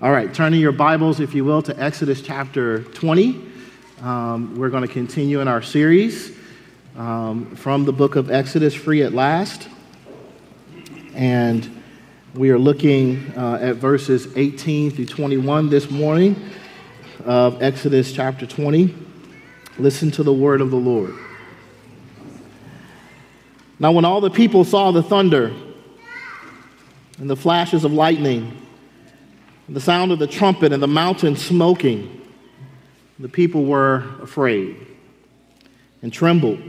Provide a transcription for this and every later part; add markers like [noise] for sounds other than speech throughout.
All right, turning your Bibles, if you will, to Exodus chapter 20. Um, we're going to continue in our series um, from the book of Exodus, Free at Last. And we are looking uh, at verses 18 through 21 this morning of Exodus chapter 20. Listen to the word of the Lord. Now, when all the people saw the thunder and the flashes of lightning, the sound of the trumpet and the mountain smoking, the people were afraid and trembled,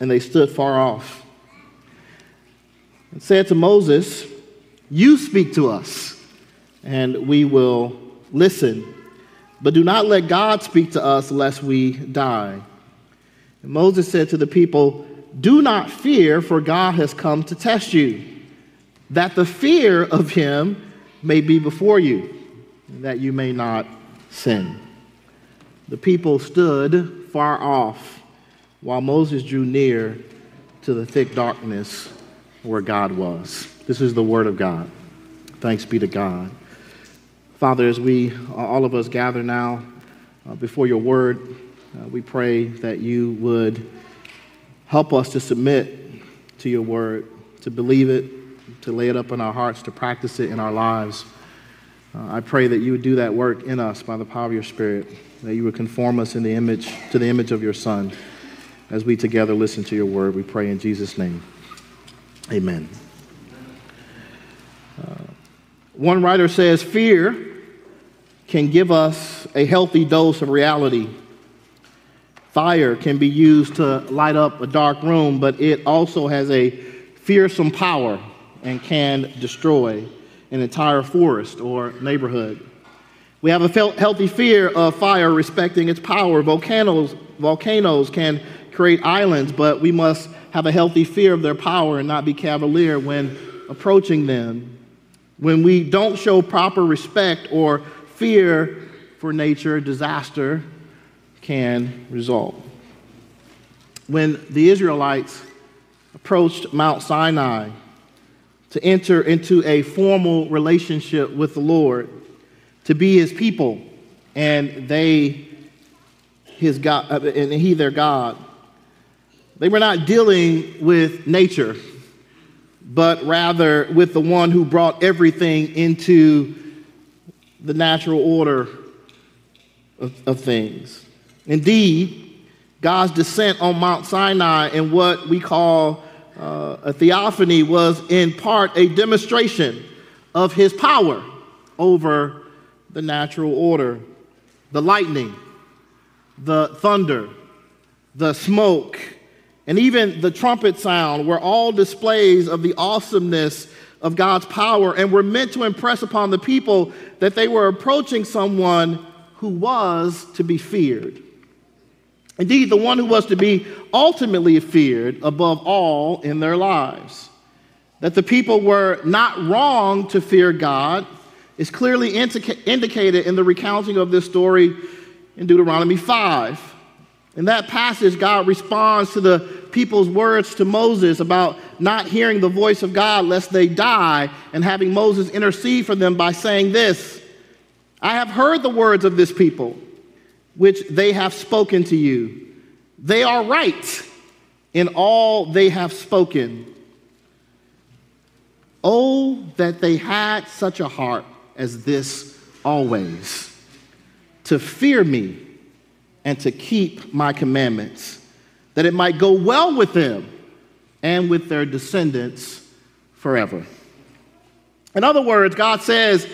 and they stood far off and said to Moses, You speak to us, and we will listen. But do not let God speak to us lest we die. And Moses said to the people, Do not fear, for God has come to test you, that the fear of him may be before you, that you may not sin. The people stood far off while Moses drew near to the thick darkness where God was. This is the word of God. Thanks be to God. Father, as we, all of us, gather now uh, before your word, uh, we pray that you would help us to submit to your word, to believe it, to lay it up in our hearts, to practice it in our lives. Uh, I pray that you would do that work in us by the power of your Spirit, that you would conform us in the image to the image of your Son. As we together listen to your word, we pray in Jesus' name. Amen. Uh, one writer says, Fear can give us a healthy dose of reality. Fire can be used to light up a dark room, but it also has a fearsome power and can destroy an entire forest or neighborhood. We have a healthy fear of fire, respecting its power. Volcanoes, volcanoes can create islands, but we must have a healthy fear of their power and not be cavalier when approaching them. When we don't show proper respect or fear for nature, disaster can result. When the Israelites approached Mount Sinai, to enter into a formal relationship with the Lord, to be his people, and they his God, uh, and he their God. They were not dealing with nature, but rather with the one who brought everything into the natural order of, of things. Indeed, God's descent on Mount Sinai and what we call uh, a theophany was in part a demonstration of his power over the natural order. The lightning, the thunder, the smoke, and even the trumpet sound were all displays of the awesomeness of God's power and were meant to impress upon the people that they were approaching someone who was to be feared. Indeed, the one who was to be ultimately feared above all in their lives. That the people were not wrong to fear God is clearly indica- indicated in the recounting of this story in Deuteronomy 5. In that passage, God responds to the people's words to Moses about not hearing the voice of God lest they die, and having Moses intercede for them by saying this I have heard the words of this people which they have spoken to you. They are right in all they have spoken. Oh, that they had such a heart as this always, to fear me and to keep my commandments, that it might go well with them and with their descendants forever. In other words, God says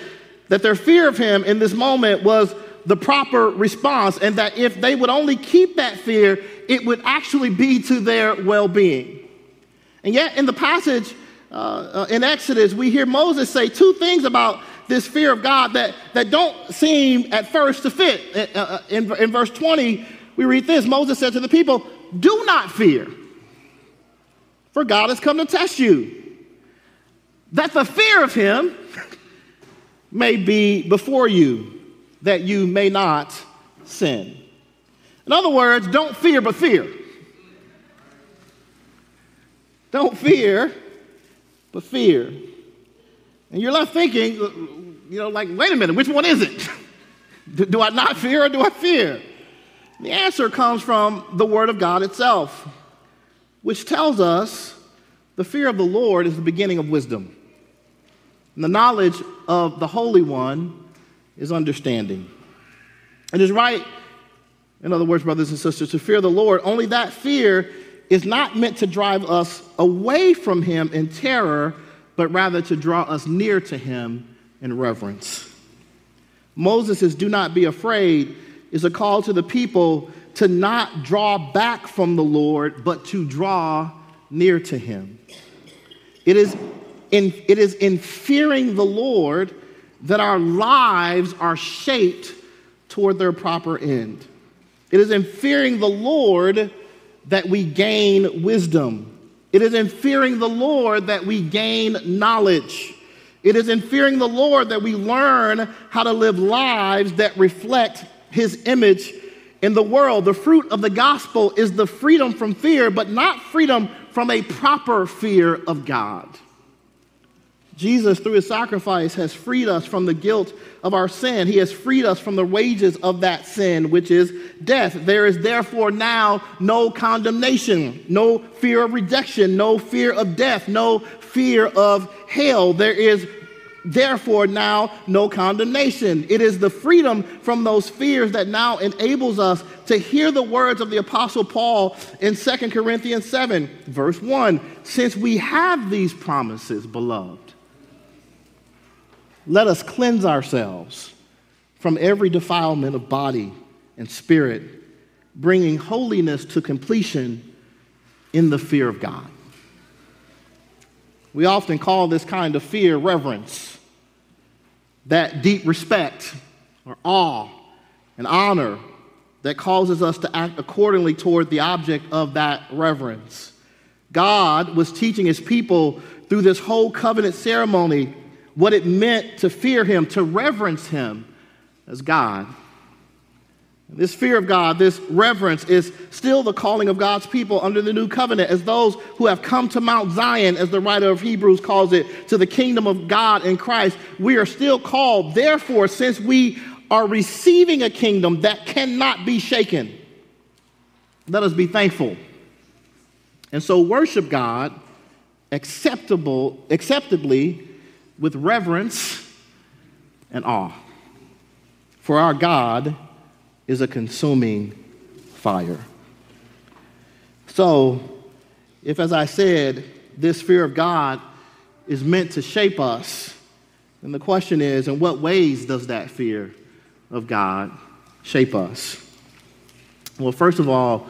that their fear of him in this moment was the proper response, and that if they would only keep that fear, it would actually be to their well being. And yet, in the passage uh, uh, in Exodus, we hear Moses say two things about this fear of God that, that don't seem at first to fit. Uh, uh in, in verse 20, we read this Moses said to the people, Do not fear, for God has come to test you. That the fear of him [laughs] may be before you that you may not sin. In other words, don't fear, but fear. Don't fear, but fear. And you're left thinking, you know, like, wait a minute, which one is it? [laughs] do, I not fear or do I fear? The answer comes from the Word of God itself, which tells us the fear of the Lord is the beginning of wisdom. And the knowledge of the Holy One is understanding. It is right, in other words, brothers and sisters, to fear the Lord. Only that fear is not meant to drive us away from Him in terror, but rather to draw us near to Him in reverence. Moses' says, do not be afraid is a call to the people to not draw back from the Lord, but to draw near to Him. It is in, it is in fearing the Lord that our lives are shaped toward their proper end. It is in fearing the Lord that we gain wisdom. It is in fearing the Lord that we gain knowledge. It is in fearing the Lord that we learn how to live lives that reflect His image in the world. The fruit of the gospel is the freedom from fear, but not freedom from a proper fear of God. Jesus, through his sacrifice, has freed us from the guilt of our sin. He has freed us from the wages of that sin, which is death. There is therefore now no condemnation, no fear of rejection, no fear of death, no fear of hell. There is therefore now no condemnation. It is the freedom from those fears that now enables us to hear the words of the Apostle Paul in 2 Corinthians 7, verse 1. Since we have these promises, beloved, let us cleanse ourselves from every defilement of body and spirit, bringing holiness to completion in the fear of God. We often call this kind of fear reverence, that deep respect or awe and honor that causes us to act accordingly toward the object of that reverence. God was teaching his people through this whole covenant ceremony what it meant to fear him, to reverence him as God. This fear of God, this reverence, is still the calling of God's people under the new covenant as those who have come to Mount Zion, as the writer of Hebrews calls it, to the kingdom of God in Christ. We are still called. Therefore, since we are receiving a kingdom that cannot be shaken, let us be thankful. And so worship God acceptable, acceptably with reverence and awe. For our God is a consuming fire. So, if, as I said, this fear of God is meant to shape us, then the question is in what ways does that fear of God shape us? Well, first of all,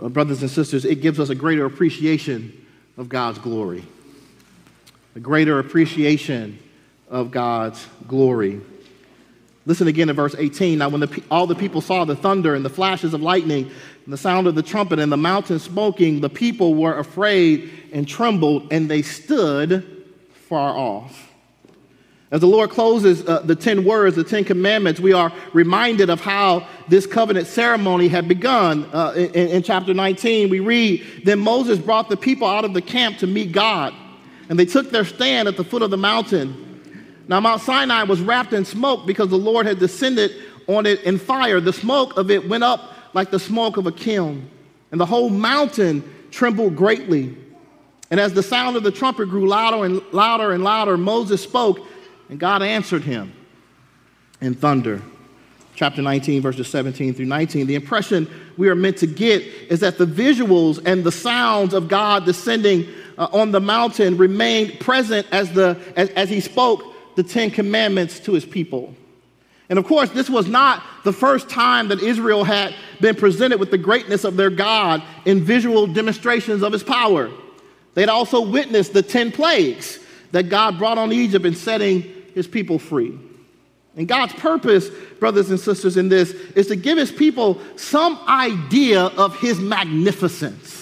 uh, brothers and sisters, it gives us a greater appreciation of God's glory a greater appreciation of God's glory. Listen again to verse 18. Now, when the, all the people saw the thunder and the flashes of lightning and the sound of the trumpet and the mountain smoking, the people were afraid and trembled, and they stood far off. As the Lord closes uh, the 10 words, the 10 commandments, we are reminded of how this covenant ceremony had begun. Uh, in, in chapter 19, we read Then Moses brought the people out of the camp to meet God and they took their stand at the foot of the mountain. Now, Mount Sinai was wrapped in smoke because the Lord had descended on it in fire. The smoke of it went up like the smoke of a kiln, and the whole mountain trembled greatly. And as the sound of the trumpet grew louder and louder and louder, Moses spoke, and God answered him in thunder. Chapter 19, verses 17 through 19. The impression we are meant to get is that the visuals and the sounds of God descending uh, on the mountain remained present as, the, as, as he spoke the Ten Commandments to his people. And of course, this was not the first time that Israel had been presented with the greatness of their God in visual demonstrations of his power. They'd also witnessed the 10 plagues that God brought on Egypt in setting his people free. And God's purpose, brothers and sisters, in this is to give his people some idea of his magnificence.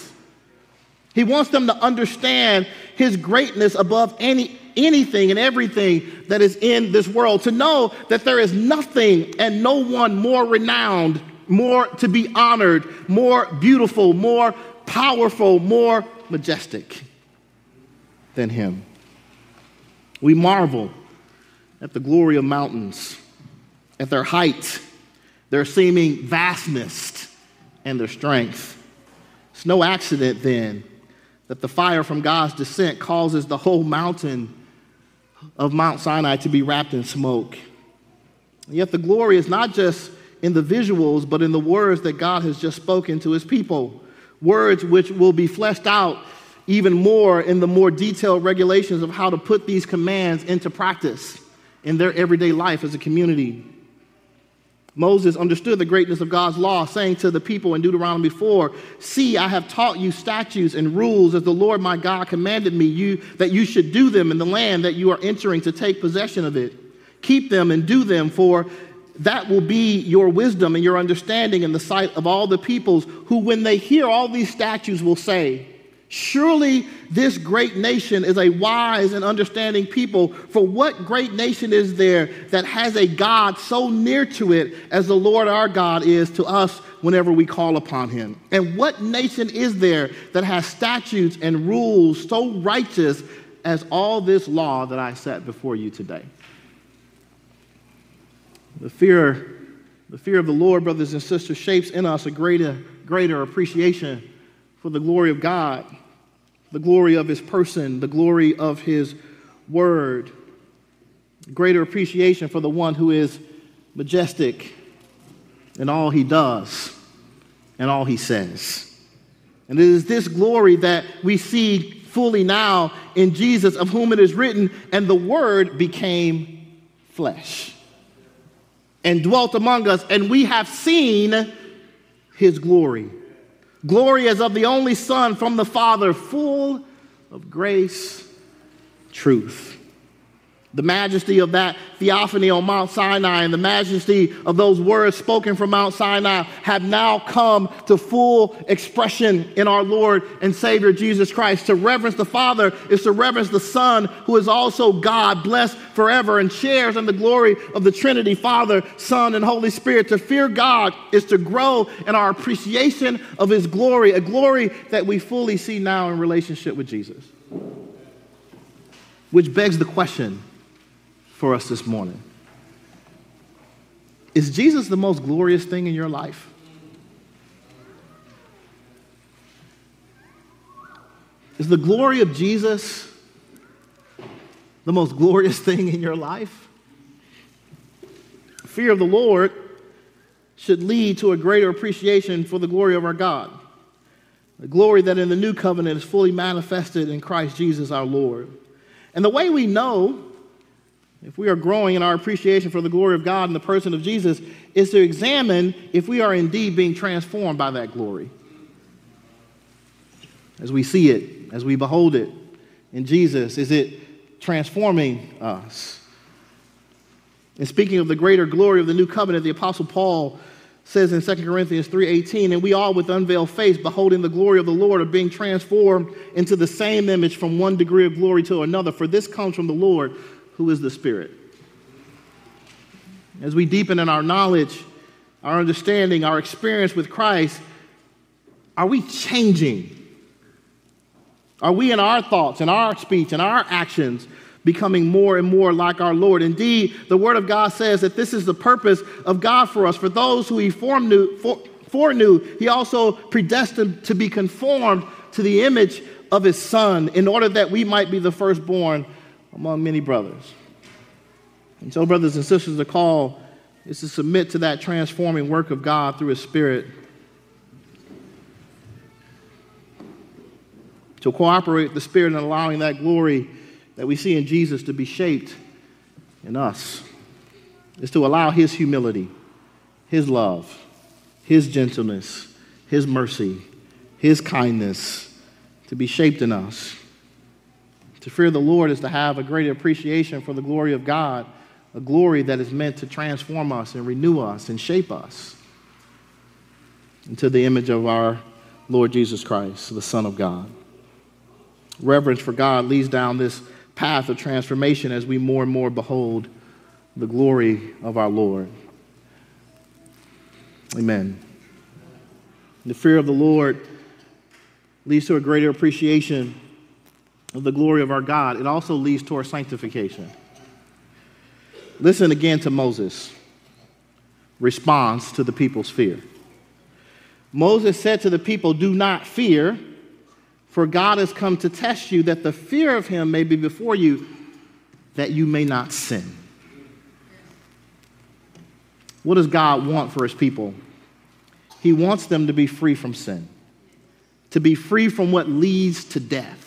He wants them to understand his greatness above any, anything and everything that is in this world, to know that there is nothing and no one more renowned, more to be honored, more beautiful, more powerful, more majestic than him. We marvel at the glory of mountains, at their height, their seeming vastness, and their strength. It's no accident then that the fire from God's descent causes the whole mountain of Mount Sinai to be wrapped in smoke. Yet the glory is not just in the visuals, but in the words that God has just spoken to his people. Words which will be fleshed out even more in the more detailed regulations of how to put these commands into practice in their everyday life as a community. Moses understood the greatness of God's law, saying to the people in Deuteronomy 4 See, I have taught you statutes and rules as the Lord my God commanded me, you, that you should do them in the land that you are entering to take possession of it. Keep them and do them, for that will be your wisdom and your understanding in the sight of all the peoples, who, when they hear all these statutes, will say, Surely this great nation is a wise and understanding people. For what great nation is there that has a God so near to it as the Lord our God is to us whenever we call upon him? And what nation is there that has statutes and rules so righteous as all this law that I set before you today? The fear, the fear of the Lord, brothers and sisters, shapes in us a greater, greater appreciation for the glory of God, the glory of his person, the glory of his word, greater appreciation for the one who is majestic in all he does and all he says. And it is this glory that we see fully now in Jesus, of whom it is written, and the word became flesh and dwelt among us, and we have seen his glory. Glory as of the only Son from the Father, full of grace, truth the majesty of that theophany on Mount Sinai and the majesty of those words spoken from Mount Sinai have now come to full expression in our Lord and Savior Jesus Christ. To reverence the Father is to reverence the Son, who is also God, blessed forever, and shares in the glory of the Trinity, Father, Son, and Holy Spirit. To fear God is to grow in our appreciation of His glory, a glory that we fully see now in relationship with Jesus. Which begs the question for us this morning. Is Jesus the most glorious thing in your life? Is the glory of Jesus the most glorious [laughs] thing in your life? Fear of the Lord should lead to a greater appreciation for the glory of our God. The glory that in the new covenant is fully manifested in Christ Jesus our Lord. And the way we know if we are growing in our appreciation for the glory of God in the person of Jesus, is to examine if we are indeed being transformed by that glory. As we see it, as we behold it in Jesus, is it transforming us? And speaking of the greater glory of the new covenant, the apostle Paul says in 2 Corinthians 3:18, and we all with unveiled face beholding the glory of the Lord are being transformed into the same image from one degree of glory to another, for this comes from the Lord who is the Spirit. As we deepen in our knowledge, our understanding, our experience with Christ, are we changing? Are we in our thoughts, in our speech, in our actions becoming more and more like our Lord? Indeed, the Word of God says that this is the purpose of God for us. For those who He foreknew, foreknew He also predestined to be conformed to the image of His Son in order that we might be the firstborn among many brothers. And so, brothers and sisters, the call is to submit to that transforming work of God through His Spirit, to cooperate with the Spirit in allowing that glory that we see in Jesus to be shaped in us, is to allow His humility, His love, His gentleness, His mercy, His kindness to be shaped in us. To fear the Lord is to have a greater appreciation for the glory of God, a glory that is meant to transform us and renew us and shape us into the image of our Lord Jesus Christ, the Son of God. Reverence for God leads down this path of transformation as we more and more behold the glory of our Lord. Amen. The fear of the Lord leads to a greater appreciation of the glory of our God, it also leads to our sanctification. Listen again to Moses' response to the people's fear. Moses said to the people, Do not fear, for God has come to test you, that the fear of him may be before you, that you may not sin. What does God want for his people? He wants them to be free from sin, to be free from what leads to death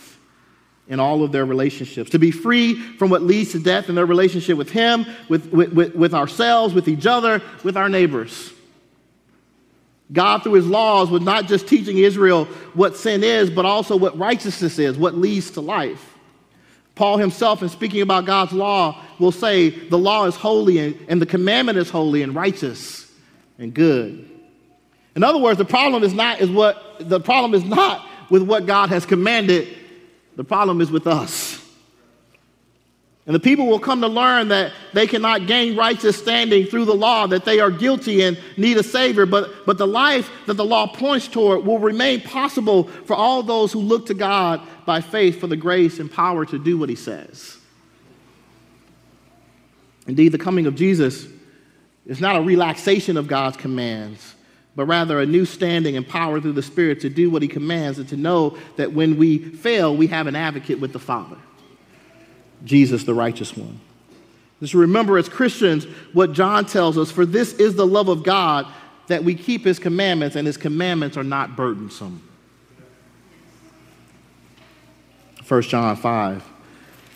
in all of their relationships, to be free from what leads to death in their relationship with Him, with, with, with, ourselves, with each other, with our neighbors. God, through His laws, was not just teaching Israel what sin is, but also what righteousness is, what leads to life. Paul himself, in speaking about God's law, will say the law is holy and, and the commandment is holy and righteous and good. In other words, the problem is not is what the problem is not with what God has commanded, the problem is with us. And the people will come to learn that they cannot gain righteous standing through the law, that they are guilty and need a Savior. But, but the life that the law points toward will remain possible for all those who look to God by faith for the grace and power to do what He says. Indeed, the coming of Jesus is not a relaxation of God's commands, but rather a new standing and power through the Spirit to do what He commands and to know that when we fail, we have an advocate with the Father, Jesus, the righteous one. Just remember as Christians what John tells us for this is the love of God that we keep His commandments, and His commandments are not burdensome. 1 John 5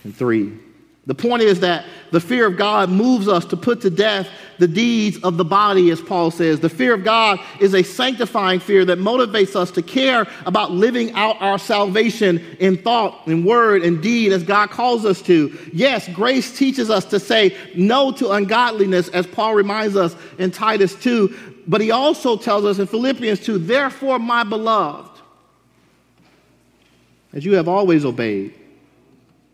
and 3. The point is that the fear of God moves us to put to death the deeds of the body, as Paul says. The fear of God is a sanctifying fear that motivates us to care about living out our salvation in thought, in word, and deed, as God calls us to. Yes, grace teaches us to say no to ungodliness, as Paul reminds us in Titus 2, but he also tells us in Philippians 2, therefore, my beloved, as you have always obeyed,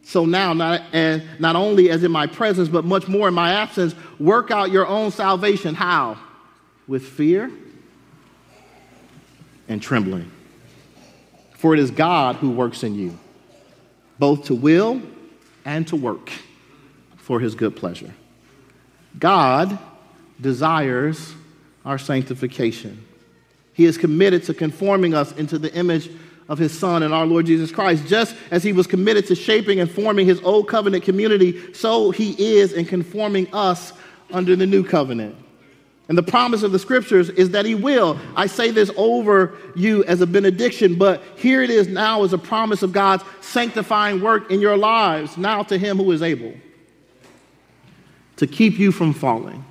so now, not, as, not only as in my presence, but much more in my absence, work out your own salvation. How? With fear and trembling. For it is God who works in you, both to will and to work for his good pleasure. God desires our sanctification. He is committed to conforming us into the image of his son and our Lord Jesus Christ. Just as he was committed to shaping and forming his old covenant community, so he is in conforming us under the new covenant. And the promise of the scriptures is that he will. I say this over you as a benediction, but here it is now as a promise of God's sanctifying work in your lives, now to him who is able to keep you from falling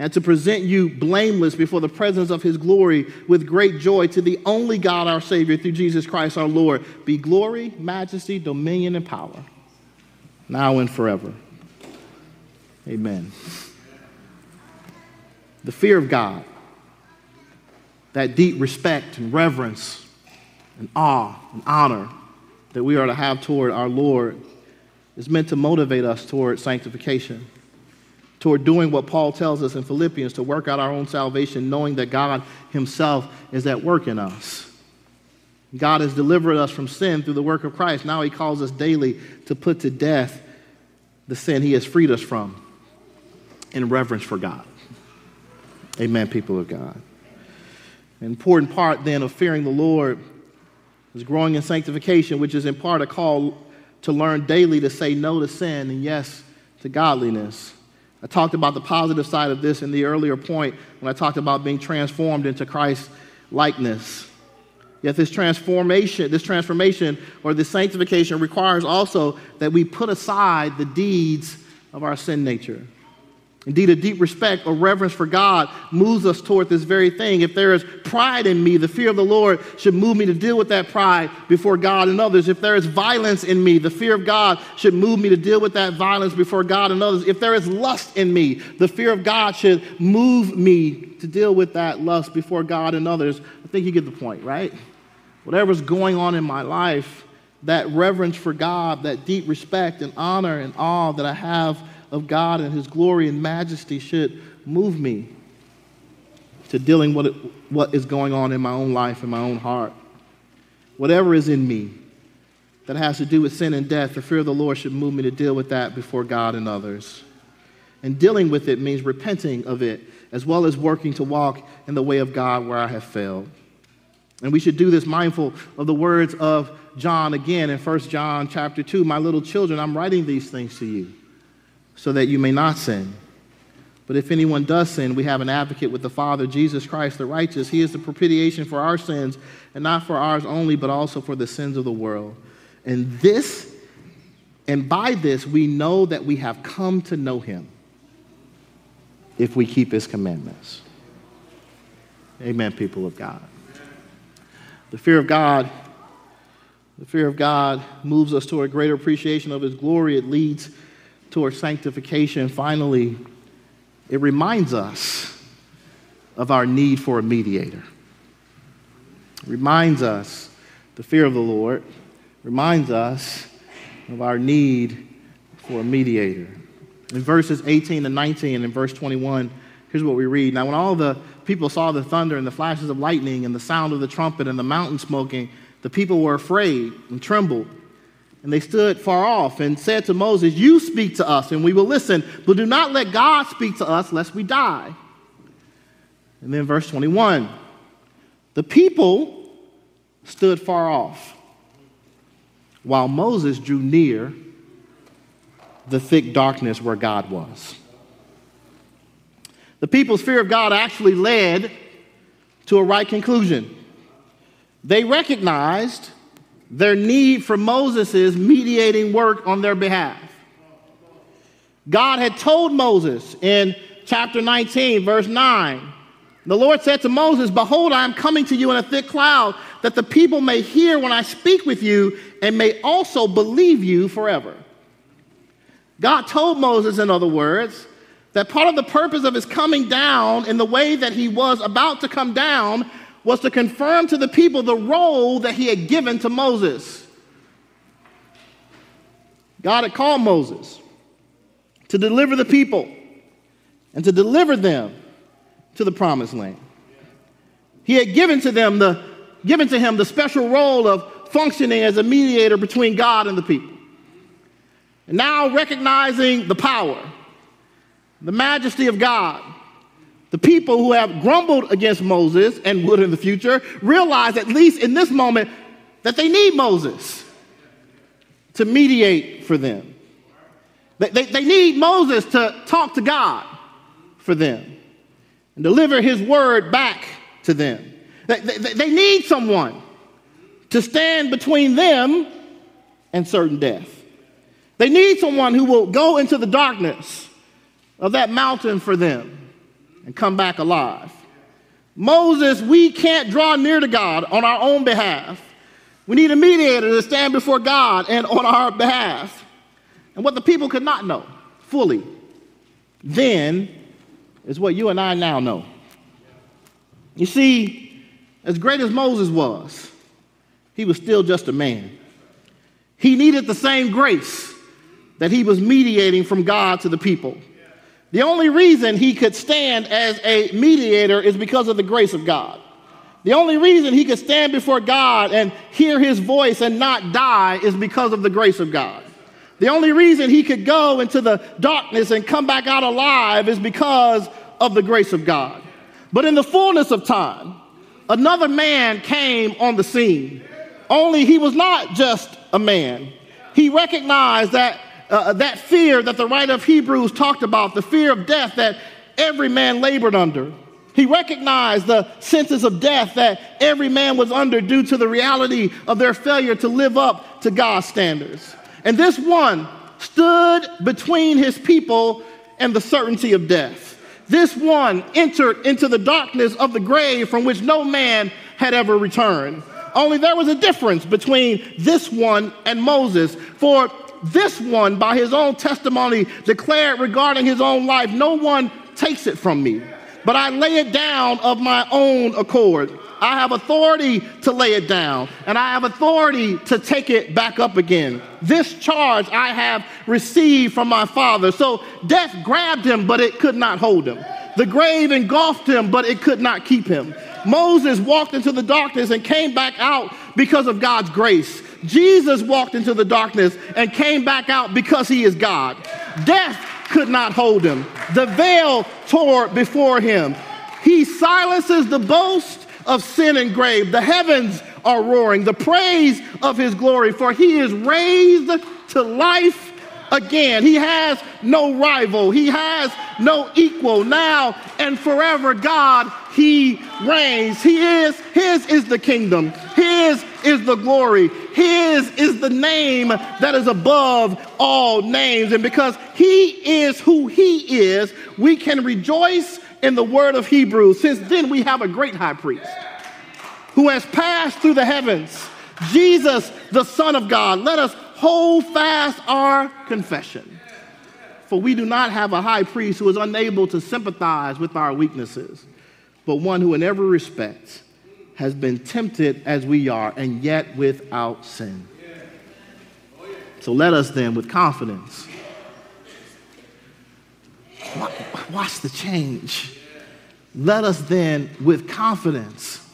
and to present you blameless before the presence of his glory with great joy to the only God our Savior through Jesus Christ our Lord. Be glory, majesty, dominion, and power, now and forever. Amen. The fear of God, that deep respect and reverence and awe and honor that we are to have toward our Lord, is meant to motivate us toward sanctification toward doing what Paul tells us in Philippians to work out our own salvation, knowing that God Himself is at work in us. God has delivered us from sin through the work of Christ. Now He calls us daily to put to death the sin He has freed us from in reverence for God. Amen, people of God. An important part then of fearing the Lord is growing in sanctification, which is in part a call to learn daily to say no to sin and yes to godliness. I talked about the positive side of this in the earlier point when I talked about being transformed into Christ's likeness. Yet this transformation, this transformation or this sanctification requires also that we put aside the deeds of our sin nature. Indeed, a deep respect or reverence for God moves us toward this very thing. If there is pride in me, the fear of the Lord should move me to deal with that pride before God and others. If there is violence in me, the fear of God should move me to deal with that violence before God and others. If there is lust in me, the fear of God should move me to deal with that lust before God and others. I think you get the point, right? Whatever's going on in my life, that reverence for God, that deep respect and honor and awe that I have of God and His glory and majesty should move me to dealing with what is going on in my own life, in my own heart. Whatever is in me that has to do with sin and death, the fear of the Lord should move me to deal with that before God and others. And dealing with it means repenting of it, as well as working to walk in the way of God where I have failed. And we should do this mindful of the words of John again in 1 John chapter 2. My little children, I'm writing these things to you so that you may not sin. But if anyone does sin, we have an advocate with the Father, Jesus Christ the righteous. He is the propitiation for our sins, and not for ours only, but also for the sins of the world. And this, and by this, we know that we have come to know him if we keep his commandments. Amen, people of God. The fear of God, the fear of God moves us toward greater appreciation of his glory. It leads toward sanctification. Finally, it reminds us of our need for a mediator. It reminds us, the fear of the Lord reminds us of our need for a mediator. In verses 18 and 19 and in verse 21, here's what we read. Now, when all the people saw the thunder and the flashes of lightning and the sound of the trumpet and the mountain smoking, the people were afraid and trembled. And they stood far off and said to Moses, You speak to us, and we will listen, but do not let God speak to us, lest we die. And then verse 21 the people stood far off, while Moses drew near the thick darkness where God was. The people's fear of God actually led to a right conclusion. They recognized their need for Moses' mediating work on their behalf. God had told Moses in chapter 19, verse 9, the Lord said to Moses, Behold, I am coming to you in a thick cloud, that the people may hear when I speak with you and may also believe you forever. God told Moses, in other words, that part of the purpose of his coming down in the way that he was about to come down was to confirm to the people the role that he had given to Moses. God had called Moses to deliver the people and to deliver them to the promised land. He had given to them the given to him the special role of functioning as a mediator between God and the people. And now recognizing the power, the majesty of God, the people who have grumbled against Moses and would in the future realize, at least in this moment, that they need Moses to mediate for them. They, they, they, need Moses to talk to God for them and deliver his word back to them. They, they, they need someone to stand between them and certain death. They need someone who will go into the darkness of that mountain for them and come back alive. Moses, we can't draw near to God on our own behalf. We need a mediator to stand before God and on our behalf. And what the people could not know fully then is what you and I now know. You see, as great as Moses was, he was still just a man. He needed the same grace that he was mediating from God to the people. The only reason he could stand as a mediator is because of the grace of God. The only reason he could stand before God and hear his voice and not die is because of the grace of God. The only reason he could go into the darkness and come back out alive is because of the grace of God. But in the fullness of time, another man came on the scene. Only he was not just a man. He recognized that uh, that fear that the writer of Hebrews talked about, the fear of death that every man labored under. He recognized the sentence of death that every man was under due to the reality of their failure to live up to God's standards. And this one stood between his people and the certainty of death. This one entered into the darkness of the grave from which no man had ever returned. Only there was a difference between this one and Moses. For this one, by his own testimony, declared regarding his own life, No one takes it from me, but I lay it down of my own accord. I have authority to lay it down, and I have authority to take it back up again. This charge I have received from my Father. So death grabbed him, but it could not hold him. The grave engulfed him, but it could not keep him. Moses walked into the darkness and came back out because of God's grace. Jesus walked into the darkness and came back out because he is God. Death could not hold him. The veil tore before him. He silences the boast of sin and grave. The heavens are roaring, the praise of his glory, for he is raised to life again. He has no rival, he has no equal. Now and forever, God, he reigns. He is, his is the kingdom, his is the glory, his is the name that is above all names. And because he is who he is, we can rejoice in the word of Hebrews. Since then, we have a great high priest who has passed through the heavens, Jesus, the Son of God. Let us hold fast our confession. For we do not have a high priest who is unable to sympathize with our weaknesses, but one who, in every respect, has been tempted as we are, and yet without sin. So let us then, with confidence, watch the change. Let us then, with confidence,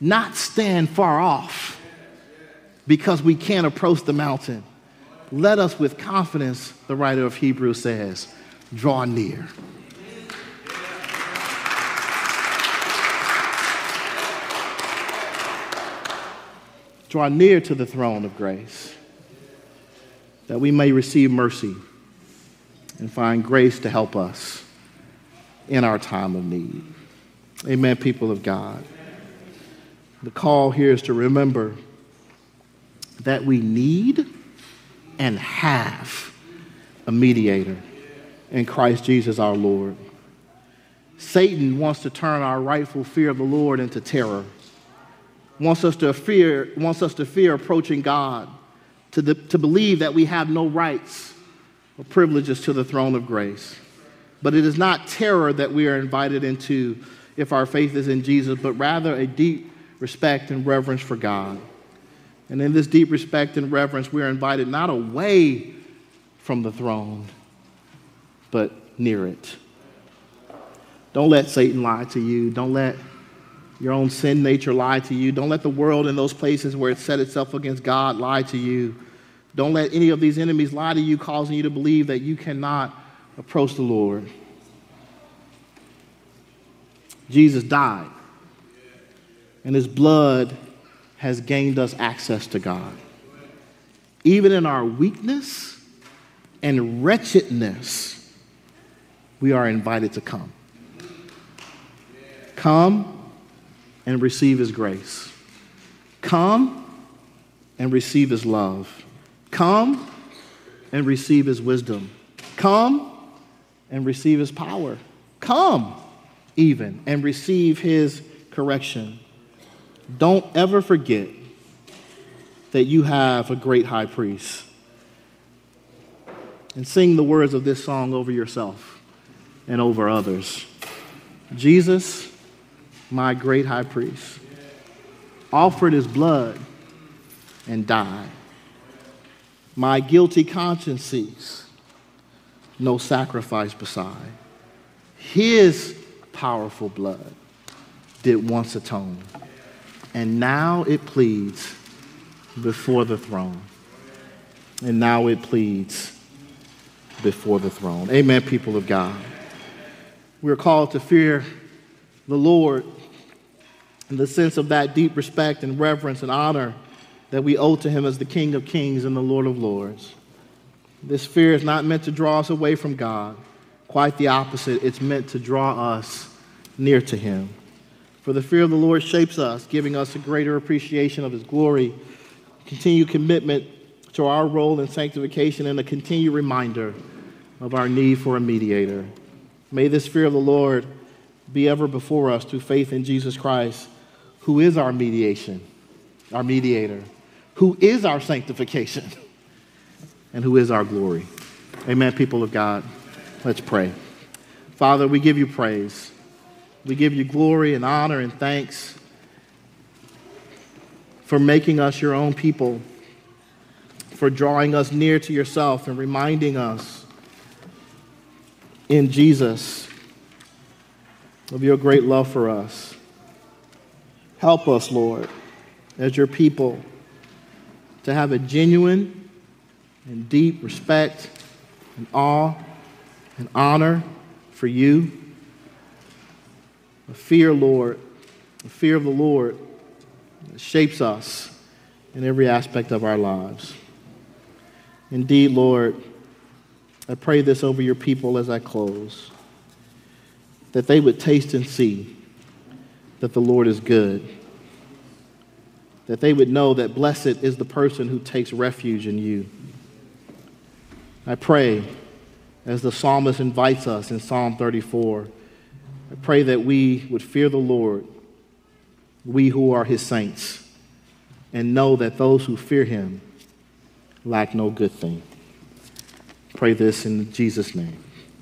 not stand far off because we can't approach the mountain. Let us, with confidence, the writer of Hebrews says, draw near. Draw near to the throne of grace that we may receive mercy and find grace to help us in our time of need. Amen, people of God. The call here is to remember that we need and have a mediator in Christ Jesus our Lord. Satan wants to turn our rightful fear of the Lord into terror. Wants us to fear, wants us to fear approaching God, to, the, to believe that we have no rights or privileges to the throne of grace. But it is not terror that we are invited into if our faith is in Jesus, but rather a deep respect and reverence for God. And in this deep respect and reverence, we are invited not away from the throne, but near it. Don't let Satan lie to you. Don't let your own sin nature lie to you. Don't let the world in those places where it set itself against God lie to you. Don't let any of these enemies lie to you, causing you to believe that you cannot approach the Lord. Jesus died, and his blood has gained us access to God. Even in our weakness and wretchedness, we are invited to come. Come and receive His grace. Come and receive His love. Come and receive His wisdom. Come and receive His power. Come even and receive His correction. Don't ever forget that you have a great high priest. And sing the words of this song over yourself and over others. Jesus, my great high priest, offered his blood and died. My guilty conscience sees no sacrifice beside. His powerful blood did once atone and now it pleads before the throne. And now it pleads before the throne. Amen, people of God. We're called to fear the Lord in the sense of that deep respect and reverence and honor that we owe to him as the King of Kings and the Lord of Lords. This fear is not meant to draw us away from God. Quite the opposite. It's meant to draw us near to him. For the fear of the Lord shapes us, giving us a greater appreciation of His glory, continued commitment to our role in sanctification, and a continued reminder of our need for a mediator. May this fear of the Lord be ever before us through faith in Jesus Christ, who is our mediation, our mediator, who is our sanctification, [laughs] and who is our glory. Amen, people of God. Let's pray. Father, we give you praise. We give you glory and honor and thanks for making us your own people, for drawing us near to yourself and reminding us in Jesus of your great love for us. Help us, Lord, as your people, to have a genuine and deep respect and awe and honor for you. A fear, Lord, a fear of the Lord that shapes us in every aspect of our lives. Indeed, Lord, I pray this over your people as I close that they would taste and see that the Lord is good, that they would know that blessed is the person who takes refuge in you. I pray, as the psalmist invites us in Psalm 34, I pray that we would fear the Lord, we who are his saints, and know that those who fear him lack no good thing. Pray this in Jesus' name.